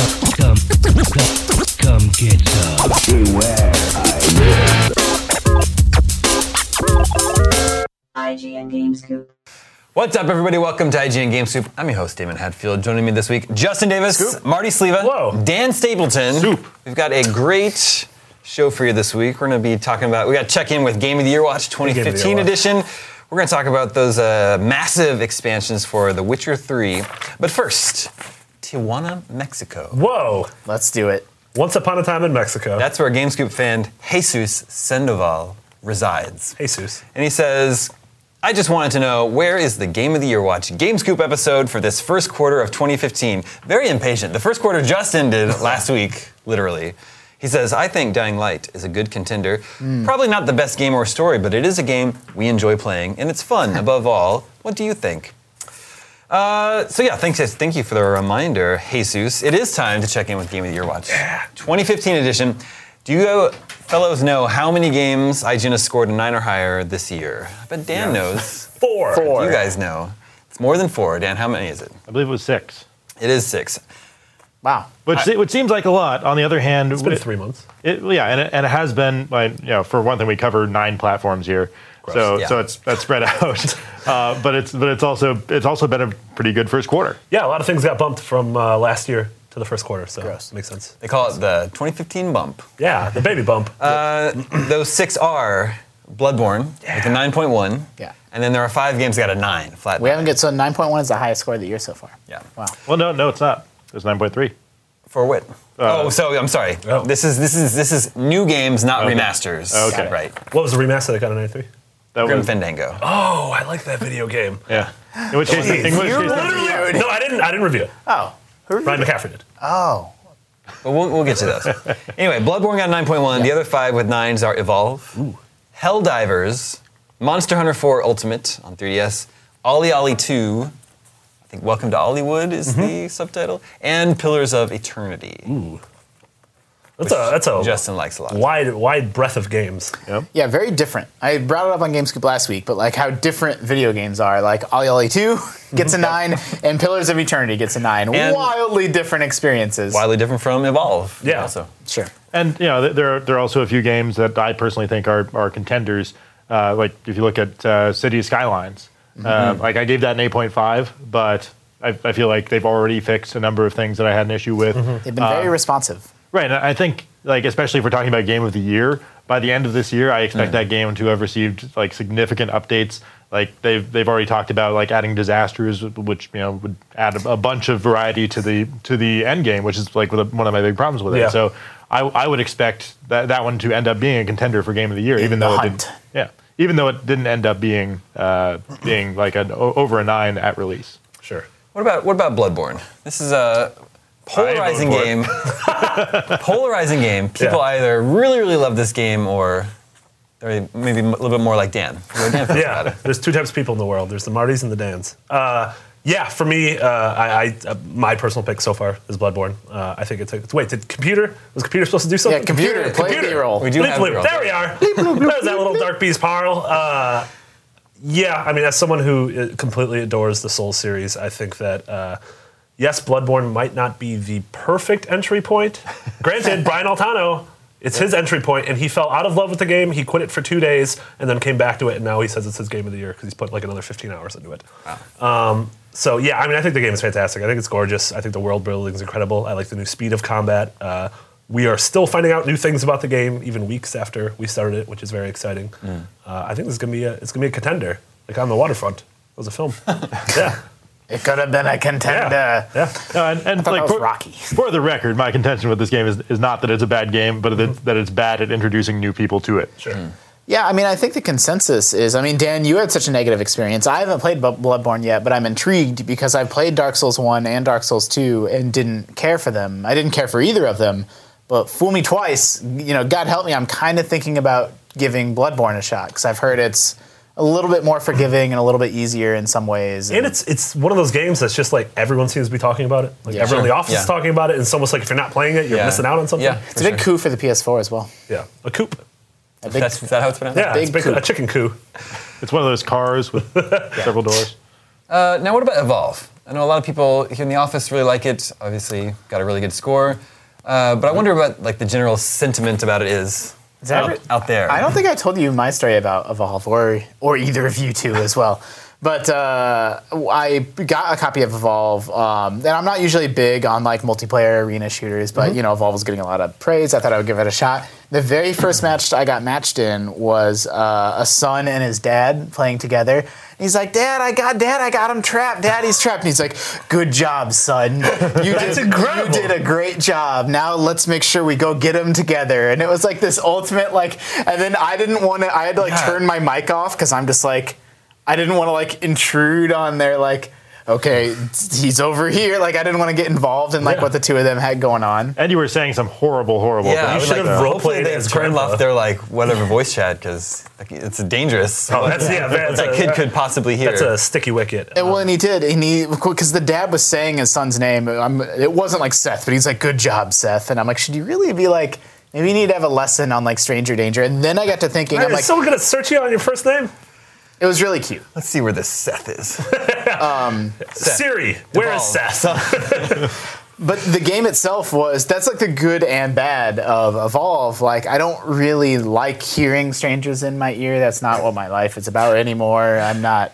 Come, come, come, come get some. IGN Game Scoop. What's up, everybody? Welcome to IGN Game Soup. I'm your host, Damon Hatfield. Joining me this week, Justin Davis, Marty Sleva, Whoa. Dan Stapleton. Soup. We've got a great show for you this week. We're going to be talking about, we got to check in with Game of the Year Watch Game of the 2015 Year Watch. edition. We're going to talk about those uh, massive expansions for The Witcher 3. But first, Tijuana, Mexico. Whoa! Let's do it. Once upon a time in Mexico. That's where GameScoop fan Jesus Sandoval resides. Jesus. And he says, I just wanted to know where is the Game of the Year Watch GameScoop episode for this first quarter of 2015? Very impatient. The first quarter just ended last week, literally. He says, I think Dying Light is a good contender. Hmm. Probably not the best game or story, but it is a game we enjoy playing, and it's fun above all. What do you think? Uh, so yeah, thanks, thank you for the reminder, Jesus. It is time to check in with Game of the Year Watch. 2015 edition. Do you fellows know how many games IGN has scored a nine or higher this year? I bet Dan knows. Four. Four. You guys know. It's more than four. Dan, how many is it? I believe it was six, It is six. Wow. which which seems like a lot. On the other hand, It's been it- three months. It, yeah, and it, and it has been like you know for one thing we cover nine platforms here, so Yeah. so it's that's spread out. uh, but it's but it's also it's also been a pretty good first quarter. Yeah, a lot of things got bumped from uh, last year to the first quarter, so Gross. makes sense. They call it the 2015 bump. Yeah, the baby bump. Uh, those six are Bloodborne with a 9.1. Yeah. And then there are five games that got a nine, flat. We nine. haven't get so 9.1 is the highest score of the year so far. Yeah. Wow. Well, no, no, it's not. It's nine point three. For what? oh, so I'm sorry. Oh. This is this is this is new games, not Okay. remasters. Okay. Right. what was the remaster that got an 93? That Grim was Fandango. Oh, I like that video game. yeah. In which case, in which case, literally- No, I didn't. I didn't review it. Oh. Who Ryan McCaffrey did. Oh. But we'll, we'll get to those. anyway, Bloodborne got 9.1. The other five with nines are Evolve, Helldivers, Monster Hunter 4 Ultimate on 3DS, OlliOlli 2, I think Welcome to Olliwood is mm-hmm. the subtitle, and Pillars of Eternity. That's a that's a Justin likes a lot. wide wide breadth of games. Yeah, very different. I brought it up on Gamescoop last week, but like how different video games are. Like OlliOlli 2 gets a 9, and Pillars of Eternity gets a 9. And- Wildly different experiences. Wildly different from Evolve. Yeah. Also. Sure. and you know there are, there are also a few games that I personally think are are contenders. Uh, like if you look at uh, City Skylines, uh, like I gave that an eight point five, but I, I feel like they've already fixed a number of things that I had an issue with. They've been very responsive. Right, and I think like especially if we're talking about game of the year, by the end of this year, I expect that game to have received like significant updates Like they've they've already talked about like adding disasters, which you know would add a, a bunch of variety to the to the end game, which is like one of my big problems with it. Yeah. So I, I would expect that that one to end up being a contender for game of the year, even the though it didn't. Yeah, even though it didn't end up being uh, being like an o- over a nine at release. Sure. What about what about Bloodborne? This is a polarizing game. polarizing game. People Yeah. either really really love this game or they're maybe a little bit more like Dan. Dan feels about Yeah, it. there's two types of people in the world. There's the Martys and the Dans. Uh, yeah, for me, uh, I, I uh, my personal pick so far is Bloodborne. Uh, I think it's a, wait. Did computer was computer supposed to do something? Yeah, computer, play B-roll. We do Bleep, have bleep. B-roll. There we are. There's that little Darkbeast Paarl. Uh, yeah, I mean, as someone who uh, completely adores the Soul series, I think that uh, yes, Bloodborne might not be the perfect entry point. Granted, Brian Altano, it's his entry point, and he fell out of love with the game. He quit it for two days, and then came back to it, and now he says it's his game of the year because he's put like another 15 hours into it. Um, so yeah, I mean, I think the game is fantastic. I think it's gorgeous. I think the world building is incredible. I like the new speed of combat. Uh, we are still finding out new things about the game, even weeks after we started it, which is very exciting. Uh, I think this is gonna be a it's gonna be a contender, like on the waterfront. It was a film. yeah, It could have been a contender. yeah, yeah. No, and, and thought like that was for, Rocky. for the record, my contention with this game is, is not that it's a bad game, but that, that it's bad at introducing new people to it. Sure. Mm. Yeah, I mean, I think the consensus is. I mean, Dan, you had such a negative experience. I haven't played Bloodborne yet, but I'm intrigued because I've played Dark Souls 1 and Dark Souls 2 and didn't care for them. I didn't care for either of them, but fool me twice. You know, God help me, I'm kind of thinking about giving Bloodborne a shot because I've heard it's a little bit more forgiving and a little bit easier in some ways. And it's it's one of those games that's just like everyone seems to be talking about it. Like Yeah. everyone in the office is talking about it, and it's almost like if you're not playing it, you're Yeah. missing out on something. Yeah. it's a big coup for the PS4 as well. yeah. A coop. A big, That's, is that how it's pronounced? Yeah, big it's big, coup. a chicken coup. It's one of those cars with several doors. Uh, now, what about Evolve? I know a lot of people here in the office really like it. Obviously, got a really good score. Uh, but I wonder what like the general sentiment about it is Is that out, oh. right? out there. I don't think I told you my story about Evolve, or or either of you two as well. But uh, I got a copy of Evolve, um, and I'm not usually big on like multiplayer arena shooters, but you know Evolve was getting a lot of praise. I thought I would give it a shot. The very first match I got matched in was uh, a son and his dad playing together. He's like, Dad, I got Dad, I got him trapped. Daddy's trapped. And he's like, Good job, son. You did, incredible. You did a great job. Now let's make sure we go get them together. And it was like this ultimate like. And then I didn't want to. I had to like Yeah. turn my mic off because I'm just like, I didn't want to like intrude on their like. Okay, he's over here. Like I didn't want to get involved in like Yeah. what the two of them had going on. And you were saying some horrible, horrible yeah, I things. would should like have that. role Hopefully played they've as turned grandpa. off their like whatever voice chat because it's dangerous. Oh, that's yeah. That's that a, kid could possibly hear. That's a sticky wicket. And well, and he did, and he because the dad was saying his son's name. I'm, it wasn't like Seth, but he's like, "Good job, Seth." And I'm like, should you really be like? Maybe you need to have a lesson on like stranger danger. And then I got to thinking, Are I'm like, still gonna search you on your first name? It was really cute. Let's see where this Seth is. Um, Siri, where is Evolve. Seth? But the game itself was that's like the good and bad of Evolve. Like I don't really like hearing strangers in my ear. That's not what my life is about anymore. I'm not.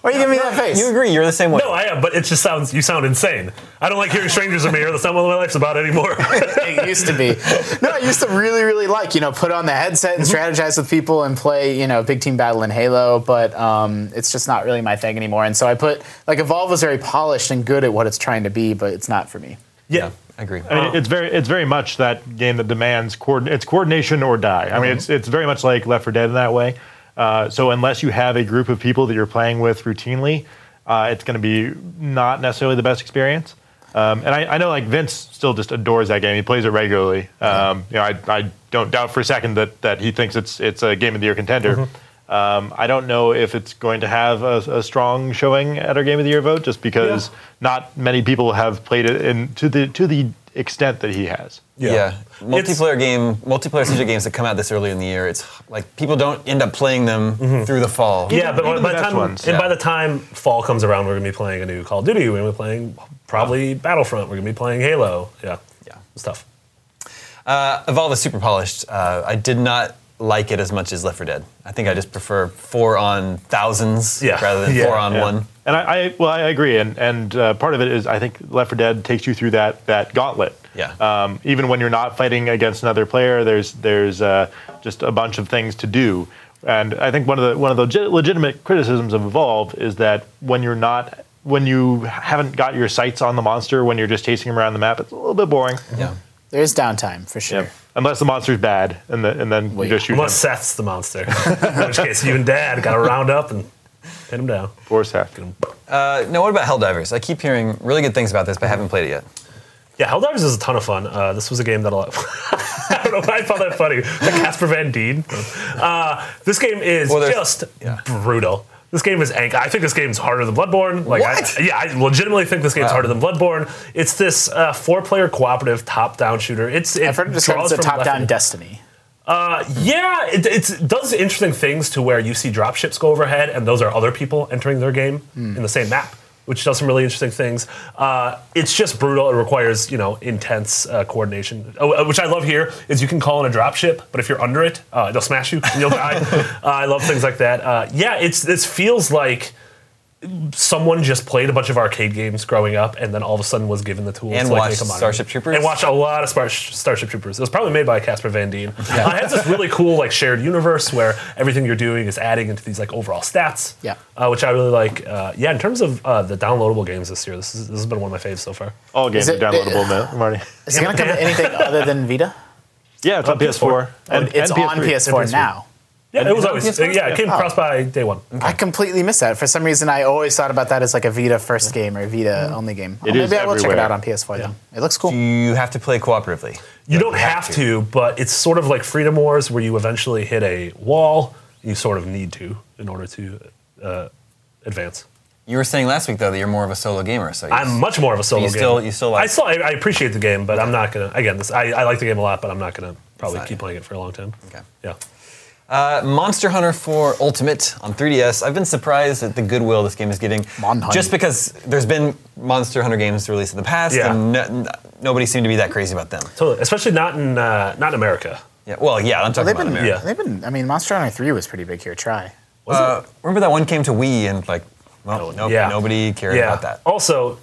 Why are you giving me that face? you agree? You're the same way. No, I am, but it just sounds you sound insane. I don't like hearing strangers in my ear. That's not what my life's about anymore. it used to be. No, I used to really, really like, you know, put on the headset and mm-hmm. strategize with people and play, you know, big team battle in Halo, but um, it's just not really my thing anymore. And so I put, like, Evolve was very polished and good at what it's trying to be, but it's not for me. yeah. I agree. I mean, uh-huh. it's very it's very much that game that demands coordin- it's coordination or die. I mean, mm-hmm. it's it's very much like Left 4 Dead in that way. Uh, so unless you have a group of people that you're playing with routinely, uh, it's going to be not necessarily the best experience. Um, and I, I know like Vince still just adores that game. He plays it regularly. Um, you know, I, I don't doubt for a second that that he thinks it's it's a game of the year contender. Um, I don't know if it's going to have a, a strong showing at our game of the year vote, just because Yeah. not many people have played it in to the to the extent that he has. Yeah. Multiplayer game, multiplayer strategy games that come out this early in the year, it's like people don't end up playing them through the fall. Yeah, but even by the the time ones. and Yeah. by the time fall comes around, we're gonna be playing a new Call of Duty. We're gonna be playing probably Battlefront. We're gonna be playing Halo. Yeah, Yeah. it's tough. Uh, Evolve is super polished. Uh, I did not like it as much as Left 4 Dead. I think I just prefer four on thousands Yeah. rather than Yeah, four on Yeah. one. And I, I well, I agree, and and uh, part of it is I think Left 4 Dead takes you through that that gauntlet. Yeah. Um, even when you're not fighting against another player, there's there's uh, just a bunch of things to do. And I think one of the one of the legit- legitimate criticisms of Evolve is that when you're not when you haven't got your sights on the monster when you're just chasing him around the map, it's a little bit boring. Yeah. There's downtime for sure. Yep. Unless the monster's bad, and, the, and then Well, you just shoot Unless him. Seth's the monster. In which case, you and Dad got to round up and pin him down. Poor Seth. Uh, now, what about Helldivers? I keep hearing really good things about this, but I haven't played it yet. Yeah, Helldivers is a ton of fun. Uh, this was a game that a lot. I don't know why I found that funny. The Casper Van Dien. Uh, this game is Well, just yeah. brutal. This game is ank. I think this game's harder than Bloodborne. Like, What? I, yeah, I legitimately think this game's Wow. harder than Bloodborne. It's this uh, four-player cooperative top-down shooter. It's it I've heard it draws as a from top-down 4 Destiny. Yeah, it, it does interesting things to where you see dropships go overhead, and those are other people entering their game in the same map, which does some really interesting things. Uh, it's just brutal. It requires you know intense uh, coordination. Oh, uh, which I love here is you can call in a dropship, but if you're under it, uh, it'll smash you and you'll die. uh, I love things like that. Uh, yeah, it's this feels like. Someone just played a bunch of arcade games growing up, and then all of a sudden was given the tools And to like, watched make a modern- Starship Troopers? And watched a lot of Spar- Starship Troopers. It was probably made by Casper Van Dien. Uh, it has this really cool like shared universe where everything you're doing is adding into these like overall stats. Yeah. uh, which I really like. Uh, yeah, in terms of uh, the downloadable games this year, this, is, this has been one of my faves so far. All games Is are it- downloadable, now, Marty. Is it going to come to anything other than Vita? Yeah, it's on On PS4. PS4. And, it's and on PS3. PS4 now. Yeah, it was always PS4? yeah, it came Oh. across by day one. I completely missed that. For some reason, I always thought about that as like a Vita first game or Vita only game. Oh, It maybe is I will check it everywhere. out on PS4 then. It looks cool. You have to play cooperatively. You don't have to, but it's sort of like Freedom Wars, where you eventually hit a wall. You sort of need to in order to uh, advance. You were saying last week though that you're more of a solo gamer, so you- I'm much more of a solo you gamer. still- you still like- I still I, I appreciate the game, but I'm not gonna. Again, this I, I like the game a lot, but I'm not gonna probably Decide. keep playing it for a long time. Okay. Yeah. Uh, Monster Hunter 4 Ultimate on 3DS. I've been surprised at the goodwill this game is getting. Mon Hunter. Just because there's been Monster Hunter games released in the past, Yeah. and no, n- nobody seemed to be that crazy about them. Totally. Especially not in uh, not in America. Yeah, well, yeah, I'm talking They've about been, America. Yeah. they've been. I mean, Monster Hunter 3 was pretty big here. Try. Uh, remember that one came to Wii and like, well, nope, Yeah. nobody cared yeah. about that. Also,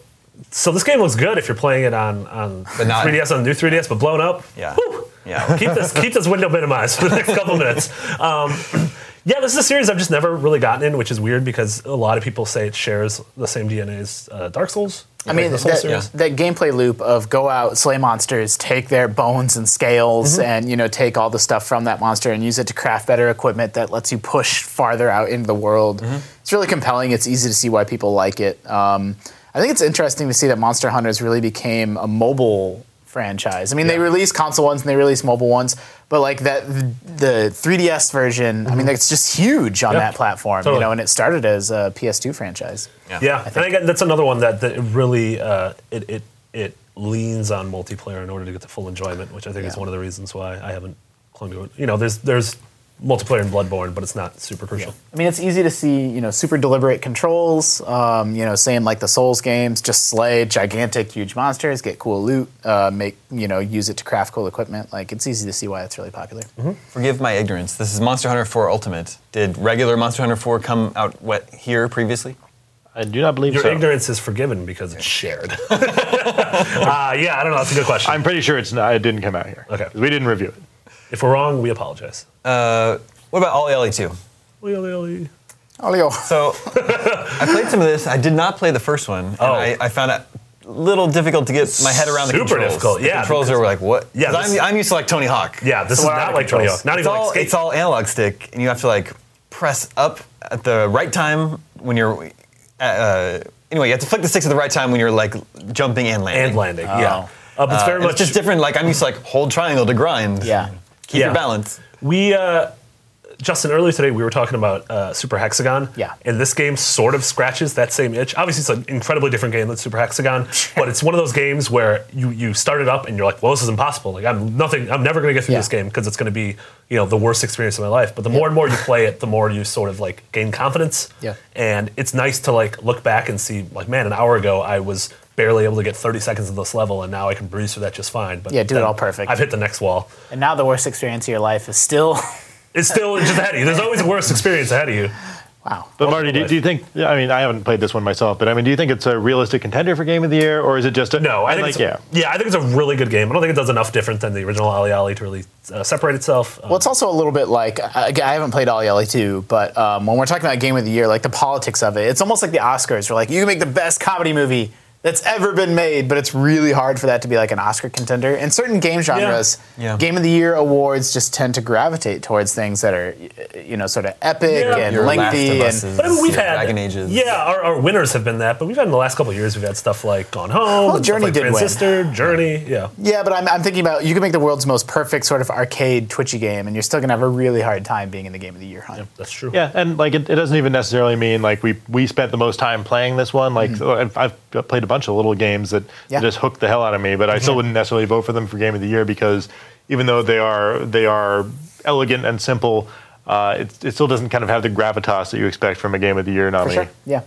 so this game looks good if you're playing it on on But not- 3DS on the new 3DS, but blown up. Yeah. Whew. Yeah. keep this keep this window minimized for the next couple minutes. Um, yeah, this is a series I've just never really gotten in, which is weird because a lot of people say it shares the same DNA as uh, Dark Souls. I mean, the that, series. that gameplay loop of go out, slay monsters, take their bones and scales, Mm-hmm. and you know take all the stuff from that monster and use it to craft better equipment that lets you push farther out into the world. Mm-hmm. It's really compelling. It's easy to see why people like it. Um, I think it's interesting to see that Monster Hunters really became a mobile franchise. I mean, they release console ones and they release mobile ones, but like that the 3DS version, I mean, it's just huge on Yep. that platform. You Mm-hmm. Know, and it started as a PS2 franchise. Yeah, yeah. and again, that's another one that, that really uh, it, it it leans on multiplayer in order to get the full enjoyment, which I think is one of the reasons why I haven't clung to it. You know, there's there's multiplayer in Bloodborne, but it's not super crucial. I mean, it's easy to see, you know, super deliberate controls. Um, you know, saying like the Souls games, just slay gigantic, huge monsters, get cool loot, uh, make you know, use it to craft cool equipment. Like, it's easy to see why it's really popular. Forgive my ignorance. This is Monster Hunter 4 Ultimate. Did regular Monster Hunter 4 come out what here previously? I do not believe Your so. ignorance is forgiven because it's shared. uh, yeah, I don't know. That's a good question. I'm pretty sure it's not, it didn't come out here. Okay. We didn't review it. If we're wrong, we apologize. Uh, what about Ollie Ollie 2? Wee, wee, wee. Olio. So I played some of this. I did not play the first one. And Oh. I, I found it a little difficult to get my head around the controls. Super controls. difficult, The yeah, controls are like what? Yeah, 'Cause this- I'm, I'm used to like Tony Hawk. Yeah, this So is not like Tony? Hawk. Not it's even all like skate. it's all analog stick, and you have to like press up at the right time when you're. Uh, anyway, you have to flick the sticks at the right time when you're like jumping and landing. and landing. Yeah, uh, it's Uh, very and much it's just different. Like I'm used to like hold triangle to grind. Yeah. Keep Yeah. your balance. We, uh, Justin, earlier today we were talking about uh, Super Hexagon. Yeah. And this game sort of scratches that same itch. Obviously, it's an incredibly different game than Super Hexagon, but it's one of those games where you you start it up and you're like, well, this is impossible. Like I'm nothing. I'm never going to get through Yeah. this game because it's going to be you know the worst experience of my life. But the more and more you play it, the more you sort of like gain confidence. Yeah. And it's nice to like look back and see like, man, an hour ago I was barely able to get 30 seconds of this level, and now I can breeze through that just fine. But Yeah, do it all perfect. I've hit the next wall. And now the worst experience of your life is still, It's still just ahead of you. There's always a worse experience ahead of you. Wow. But Marty, do, do you think? I mean, I haven't played this one myself, but I mean, do you think it's a realistic contender for Game of the Year, or is it just a No, I think like it's, yeah? yeah, I think it's a really good game. I don't think it does enough different than the original OlliOlli to really uh, separate itself. Um, Well, it's also a little bit like I, I haven't played OlliOlli 2, but um, when we're talking about Game of the Year, like the politics of it, it's almost like the Oscars. Where like you can make the best comedy movie that's ever been made, but it's really hard for that to be like an Oscar contender. In certain game genres, Yeah. Game of the Year awards just tend to gravitate towards things that are, you know, sort of epic Yeah. and Your lengthy. Last of And Us But I mean, we've your had Dragon Ages. Yeah, our, our winners have been that. But we've had in the last couple of years, we've had stuff like Gone Home, Well, Journey like did win. Transistor, Journey. Yeah, yeah, but I'm, I'm thinking about you can make the world's most perfect sort of arcade twitchy game, and you're still gonna have a really hard time being in the Game of the Year hunt. that's true. Yeah, and like it, it doesn't even necessarily mean like we we spent the most time playing this one. Like hmm. I've, I've played a bunch of little games that. Yeah. just hooked the hell out of me, but I still wouldn't necessarily vote for them for Game of the Year because even though they are they are elegant and simple, uh, it, it still doesn't kind of have the gravitas that you expect from a Game of the Year For nominee. sure. Yeah.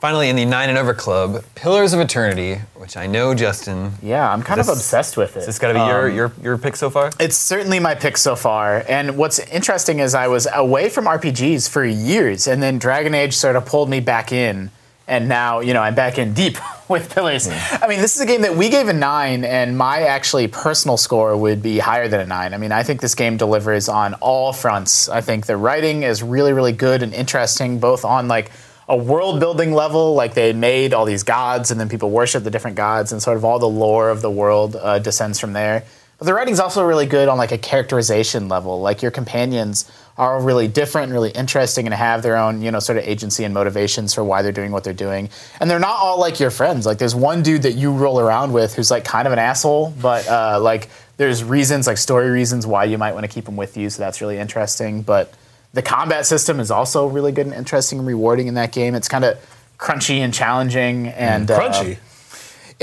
Finally, in the nine and over club, Pillars of Eternity, which I know Justin. Yeah, I'm kind This- of obsessed with it. This got to be your, Um, your your pick so far. It's certainly my pick so far. And what's interesting is I was away from RPGs for years, and then Dragon Age sort of pulled me back in. And now, you know, I'm back in deep with Pillars. I mean, this is a game that we gave a nine, and my actually personal score would be higher than a nine. I mean, I think this game delivers on all fronts. I think the writing is really, really good and interesting, both on like a world building level, like they made all these gods, and then people worship the different gods, and sort of all the lore of the world uh, descends from there. But the writing's also really good on like a characterization level. Like your companions are really different, and really interesting, and have their own, you know, sort of agency and motivations for why they're doing what they're doing. And they're not all like your friends. Like there's one dude that you roll around with who's like kind of an asshole, but uh, like there's reasons, like story reasons, why you might want to keep him with you. So that's really interesting. But the combat system is also really good and interesting and rewarding in that game. It's kind of crunchy and challenging, and uh, Crunchy.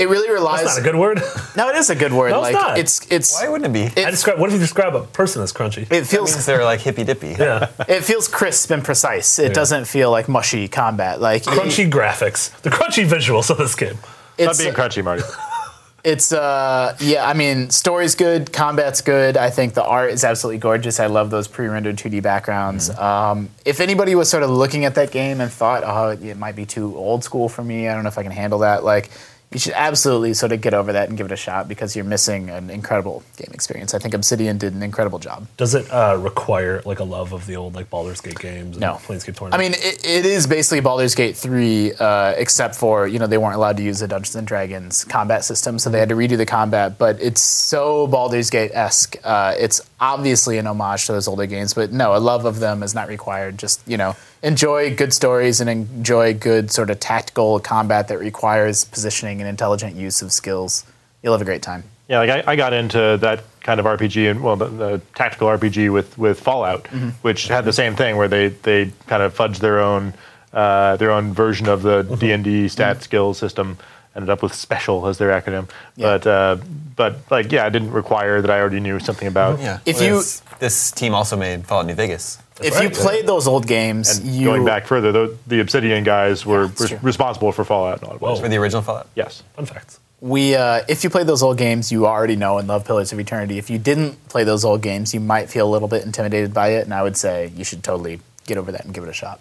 It really relies. That's not a good word. no, it is a good word. No, it's like not. it's it's Why wouldn't it be? it- I describe. What if you describe a person as crunchy? it feels means they're like hippy dippy. yeah, it feels crisp and precise. It doesn't feel like mushy combat. Like crunchy graphics, the crunchy visuals of this game. Stop It's being crunchy, Marty. it's uh yeah. I mean, story's good, combat's good. I think the art is absolutely gorgeous. I love those pre-rendered 2D backgrounds. Um, if anybody was sort of looking at that game and thought, oh, it might be too old school for me. I don't know if I can handle that. Like. You should absolutely sort of get over that and give it a shot because you're missing an incredible game experience. I think Obsidian did an incredible job. Does it uh, require like a love of the old like Baldur's Gate games? And No. Planescape Torment. I mean, it, it is basically Baldur's Gate 3, uh, except for, you know, they weren't allowed to use the Dungeons and Dragons combat system, so they had to redo the combat. But it's so Baldur's Gate esque. Uh, it's obviously an homage to those older games, but no, a love of them is not required. Just, you know, enjoy good stories and enjoy good sort of tactical combat that requires positioning and intelligent use of skills. You'll have a great time. Yeah, like I, I got into that kind of RPG and well, the, the tactical RPG with with Fallout, Mm-hmm. which had the same thing where they they kind of fudged their own uh, their own version of the Mm-hmm. D and D stat skill system. Ended up with special as their acronym, Yeah. but uh, but like yeah, it didn't require that I already knew something about. Yeah. If Well, you- this, this team also made Fallout New Vegas. if right, you played those old games, And you going back further, the, the Obsidian guys were that's res- true. responsible for Fallout in a lot of For the original Fallout. Yes. Fun facts. We, uh, if you played those old games, you already know and love Pillars of Eternity. If you didn't play those old games, you might feel a little bit intimidated by it, and I would say you should totally get over that and give it a shot.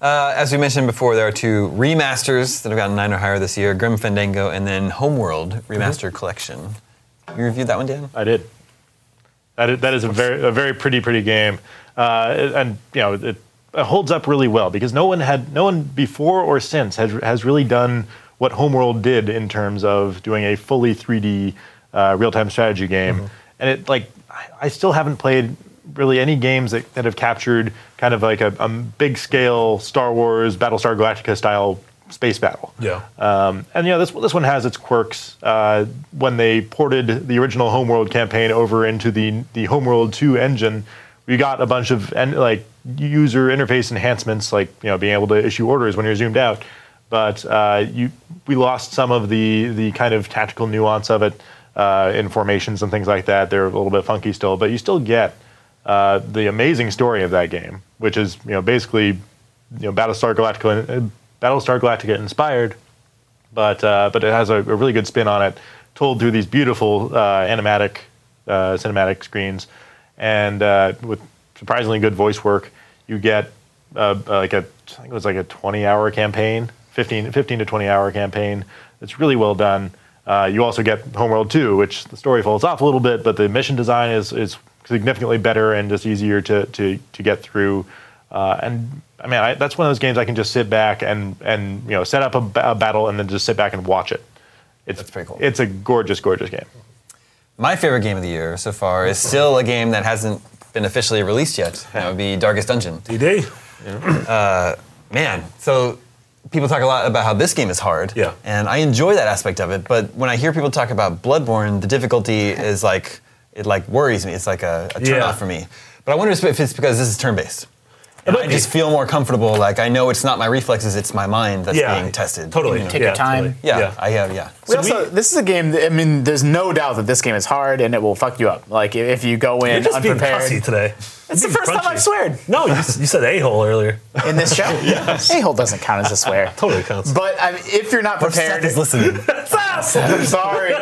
Uh, as we mentioned before, there are two remasters that have gotten nine or higher this year: Grim Fandango and then Homeworld Remastered Collection. You reviewed that one, Dan? I did. That is, that is a very a very pretty pretty game, uh, and you know it, it holds up really well because no one had no one before or since has has really done what Homeworld did in terms of doing a fully 3D uh, real time strategy game, and it like I, I still haven't played really any games that, that have captured kind of like a, a big scale Star Wars Battlestar Galactica style space battle. Yeah. Um, and you know this this one has its quirks. Uh, when they ported the original Homeworld campaign over into the the Homeworld 2 engine, we got a bunch of en- like user interface enhancements, like you know being able to issue orders when you're zoomed out. But uh, you we lost some of the the kind of tactical nuance of it uh, in formations and things like that. They're a little bit funky still, but you still get uh, the amazing story of that game, which is you know basically you know Battlestar Galactica Battlestar Galactica inspired, but uh, but it has a, a really good spin on it, told through these beautiful uh, animatic uh, cinematic screens, and uh, with surprisingly good voice work. You get like a I think it was like a 20 hour campaign, 15, 15 to 20 hour campaign. It's really well done. You also get Homeworld 2, which the story falls off a little bit, but the mission design is, is significantly better and just easier to, to, to get through. Uh, and I mean, I, that's one of those games I can just sit back and, and you know set up a, a battle and then just sit back and watch it. It's That's pretty cool. It's a gorgeous, gorgeous game. My favorite game of the year so far is still a game that hasn't been officially released yet. That would be Darkest Dungeon. DD. Man, so people talk a lot about how this game is hard. Yeah. And I enjoy that aspect of it, but when I hear people talk about Bloodborne, the difficulty is like it like worries me. It's like a, a turn Yeah. off for me. But I wonder if it's because this is turn based. And I be. just feel more comfortable. Like I know it's not my reflexes; it's my mind that's Yeah. being tested. Totally. you know? Take your time. totally. Yeah, Yeah. I have. Yeah. We also, this is a game. That, I mean, there's no doubt that this game is hard and it will fuck you up. Like if you go in You're just unprepared. pussy today. It's the first time I've sweared No, you, you said a hole earlier. in this show. yes. A hole doesn't count as a swear. Totally counts. But I mean, if you're not Seth prepared, is listening. I'm sorry.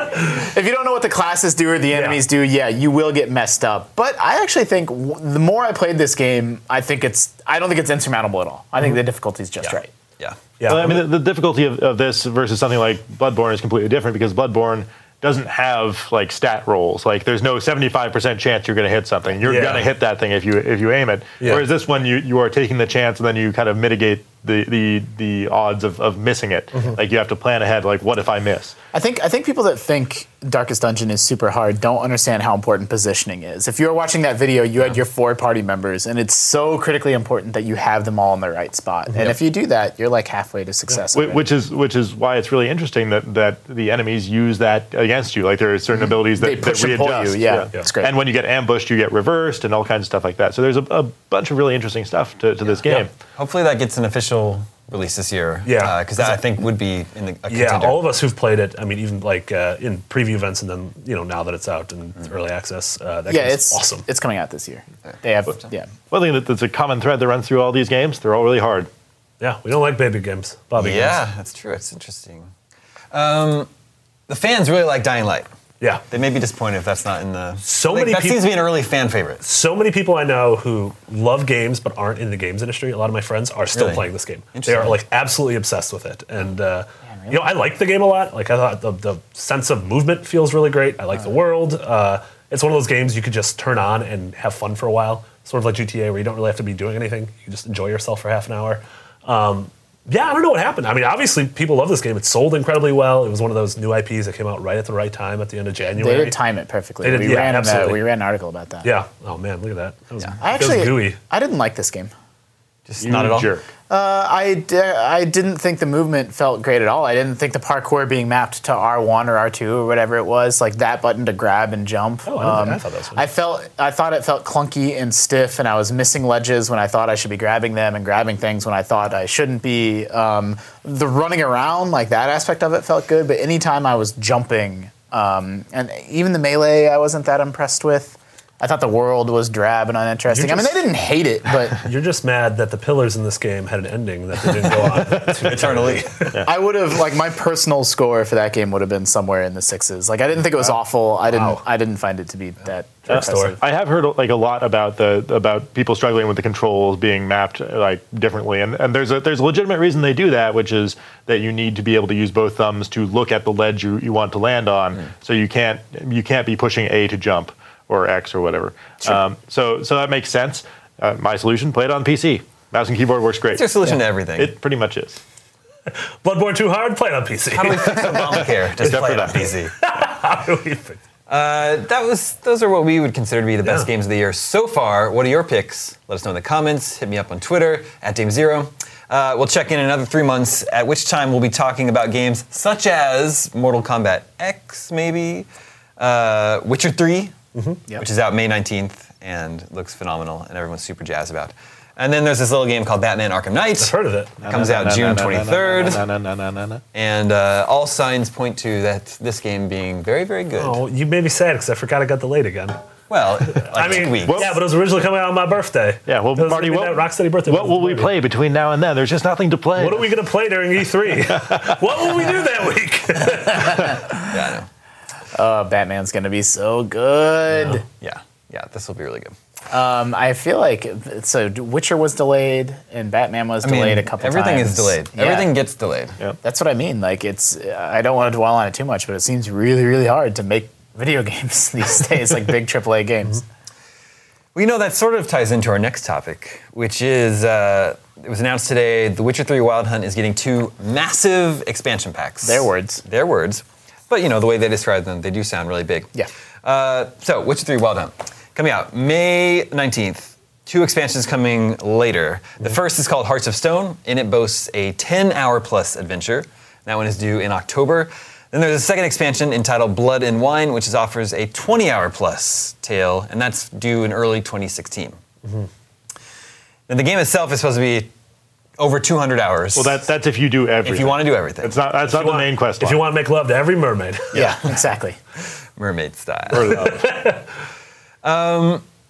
If you don't know what the classes do or the enemies do, yeah, you will get messed up. But I actually think w- the more I played this game, I think it's. I don't think it's insurmountable at all. I think mm-hmm. the difficulty is just Yeah. right. yeah. yeah. Well, I mean, the, the difficulty of, of this versus something like Bloodborne is completely different because Bloodborne doesn't have like stat rolls. Like, there's no 75% chance you're going to hit something. You're Yeah. going to hit that thing if you if you aim it. Yeah. Whereas this one, you you are taking the chance and then you kind of mitigate the the the odds of, of missing it. Mm-hmm. Like you have to plan ahead. Like, what if I miss? I think I think people that think Darkest Dungeon is super hard don't understand how important positioning is. If you were watching that video, you had your four party members, and it's so critically important that you have them all in the right spot. And if you do that, you're like halfway to success. Wh- already. Which is which is why it's really interesting that, that the enemies use that against you. Like there are certain abilities that, They push that and pull readjust. you, yeah. Yeah. It's great. And when you get ambushed, you get reversed and all kinds of stuff like that. So there's a, a bunch of really interesting stuff to, to this game. Hopefully that gets an official release this year. Yeah. Because that I think would be in the a Yeah, all of us who've played it. I mean, even like uh, in preview events, and then you know now that it's out in early access, uh, that yeah, it's awesome. It's coming out this year. They have yeah. One thing that, that's a common thread that runs through all these games, they're all really hard. yeah, we don't like baby games, Bobby Yeah, games. that's true. It's interesting. Um, the fans really like Dying Light. Yeah, They may be disappointed if that's not in the. So like, many That peop- seems to be an early fan favorite. so many people I know who love games but aren't in the games industry. A lot of my friends are still Really? playing this game. They are like absolutely obsessed with it, and uh, you know I like the game a lot. Like I thought the, the sense of movement feels really great. I like the world. Uh, it's one of those games you could just turn on and have fun for a while. Sort of like GTA, where you don't really have to be doing anything. You just enjoy yourself for half an hour. Um, yeah, I don't know what happened. I mean, obviously people love this game. It sold incredibly well. It was one of those new IPs that came out right at the right time at the end of January. They did time it perfectly. They did- we yeah, ran uh, a, we ran an article about that. Yeah. Oh man, look at that. That was, I that was actually gooey. I didn't like this game. Just You not at all. jerk. Uh, I, d- I didn't think the movement felt great at all. I didn't think the parkour being mapped to R1 or R2 or whatever it was, like that button to grab and jump. Um, Oh, I didn't- I thought that was. I felt I thought it felt clunky and stiff, and I was missing ledges when I thought I should be grabbing them, and grabbing things when I thought I shouldn't be. Um, the running around, like that aspect of it, felt good, but anytime I was jumping, um, and even the melee, I wasn't that impressed with. I thought the world was drab and uninteresting. I mean, they didn't hate it, but You're just mad that the pillars in this game had an ending that they didn't go on to Eternally. I would have like my personal score for that game would have been somewhere in the sixes. Like I didn't think it was awful. I didn't. Wow. I didn't find it to be that. story. I have heard like a lot about the about people struggling with the controls being mapped like differently, and, and there's a there's a legitimate reason they do that, which is that you need to be able to use both thumbs to look at the ledge you, you want to land on. Hmm. So you can't you can't be pushing A to jump or X or whatever. Um, so so that makes sense. Uh, my solution: play it on PC. Mouse and keyboard works great. It's your solution to everything. It pretty much is. Bloodborne too hard. Play it on PC. How do we fix Obamacare? Just Except play it on. PC. How do we fix- Uh, that was those are what we would consider to be the best Yeah. games of the year so far. What are your picks? Let us know in the comments. Hit me up on Twitter at Dame Zero. Uh, we'll check in another three months, at which time we'll be talking about games such as Mortal Kombat X, maybe uh, Witcher 3, Yep. which is out May 19th and looks phenomenal, and everyone's super jazzed about. And then there's this little game called Batman Arkham Knight. I've heard of it. Comes out June 23rd. Na, na, na, na, na, na. And uh, all signs point to that this game being very, very good. Oh, you made me sad because I forgot I got delayed again. Well, like I mean, two weeks. yeah, but it was originally coming out on my birthday. Yeah, well, It was Marty, gonna what, Rocksteady birthday. what will we party. play between now and then? There's just nothing to play. What are we gonna play during E3? what will we do that week? yeah, I know. Oh, Batman's gonna be so good. Yeah, yeah, this will be really good. Um, I feel like so Witcher was delayed and Batman was I mean, delayed a couple times. everything times. is delayed. Yeah. Everything gets delayed. That's what I mean. Like it's I don't want to dwell on it too much, but it seems really really hard to make video games these days, like big AAA games. Well, you know, that sort of ties into our next topic, which is uh, it was announced today The Witcher 3 Wild Hunt is getting two massive expansion packs. Their words. Their words. But, you know, the way they describe them, they do sound really big. Yeah. Uh, so, Witcher 3 well done. coming out May 19th. Two expansions coming later. The first is called Hearts of Stone, and it boasts a 10 hour plus adventure. That one is due in October. Then there's a second expansion entitled Blood and Wine, which is, offers a 20 hour plus tale, and that's due in early 2016. And the game itself is supposed to be over 200 hours. Well, that, that's if you do everything. if you want to do everything, It's not. That's not the want- main quest. If you want to make love to every mermaid. Yeah, exactly. mermaid style. Or love.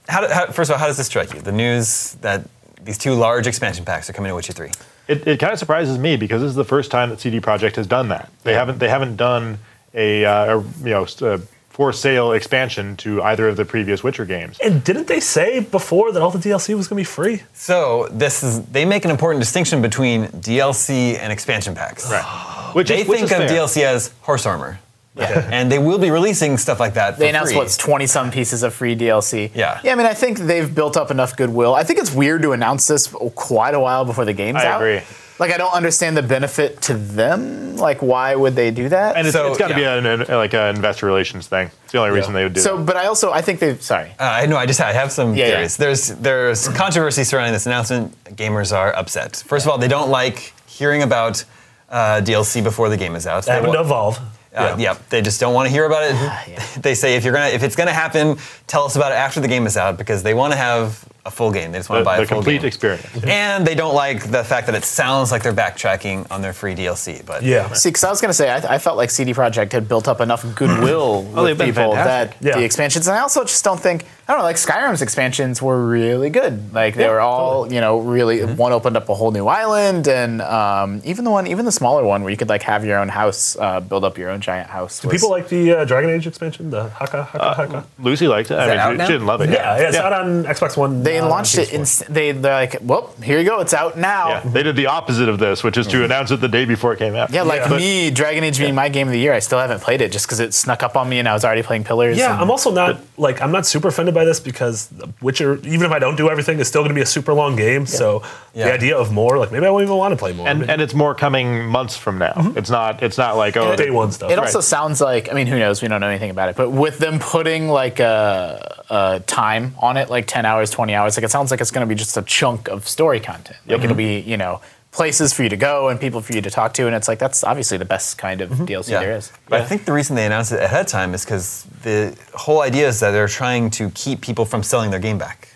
How, how, first of all, how does this strike you? The news that these two large expansion packs are coming to Witcher 3. It, it kind of surprises me because this is the first time that CD Projekt has done that. They haven't they haven't done a, uh, a you know s- a for sale expansion to either of the previous Witcher games. And didn't they say before that all the DLC was going to be free? So this is they make an important distinction between DLC and expansion packs. Right. Which They is, which think is of fair. DLC as horse armor. Yeah. And they will be releasing stuff like that for They announced free. what's twenty some pieces of free DLC. Yeah. Yeah, I mean, I think they've built up enough goodwill. I think it's weird to announce this quite a while before the game's I out. agree. Like, I don't understand the benefit to them. Like, why would they do that? And it's, So, it's got to yeah. be an, an, like an investor relations thing. It's the only reason they would do so, it. but I also I think they. Sorry. Uh, I know. I just I have some Yeah, yeah. theories. There's there's controversy surrounding this announcement. Gamers are upset. First of all, they don't like hearing about uh, DLC before the game is out. That They happened to Evolve. Uh, yeah. they just don't want to hear about it. yeah. They say if you're gonna if it's gonna happen, tell us about it after the game is out because they want to have a full game. They just want to buy the a full complete game. experience. Mm-hmm. And they don't like the fact that it sounds like they're backtracking on their free DLC. But Yeah. See, because I was going to say, I, I felt like CD Projekt had built up enough goodwill Oh, they've with been people fantastic. that Yeah. the expansions, and I also just don't think, I don't know, like Skyrim's expansions were really good. Like they were all, you know, really. Mm-hmm. One opened up a whole new island, and um, even the one, even the smaller one where you could like have your own house, uh, build up your own giant house. Do people like the uh, Dragon Age expansion, the Haka Haka Haka? Lucy liked it. I mean, out she, now? she didn't love it. Yeah, yeah, it's out on Xbox One. They uh, launched it. In, they they're like, well, here you go, it's out now. Yeah, they did the opposite of this, which is to announce it the day before it came out. Yeah, like Yeah. me, Dragon Age being my game of the year, I still haven't played it just because it snuck up on me and I was already playing Pillars. Yeah, and- I'm also not like I'm not super offended by this because The Witcher, even if I don't do everything, is still going to be a super long game. So Yeah. the idea of more, like maybe I won't even want to play more. and and it's more coming months from now. Mm-hmm. It's not it's not like oh day one stuff. It also sounds like I mean, who knows? We don't know anything about it, but with them putting like a, a time on it, like ten hours, twenty hours, like it sounds like it's going to be just a chunk of story content. Like it'll be you know places for you to go and people for you to talk to, and it's like that's obviously the best kind of DLC Yeah. there is. But I think the reason they announced it ahead of time is because the whole idea is that they're trying to keep people from selling their game back,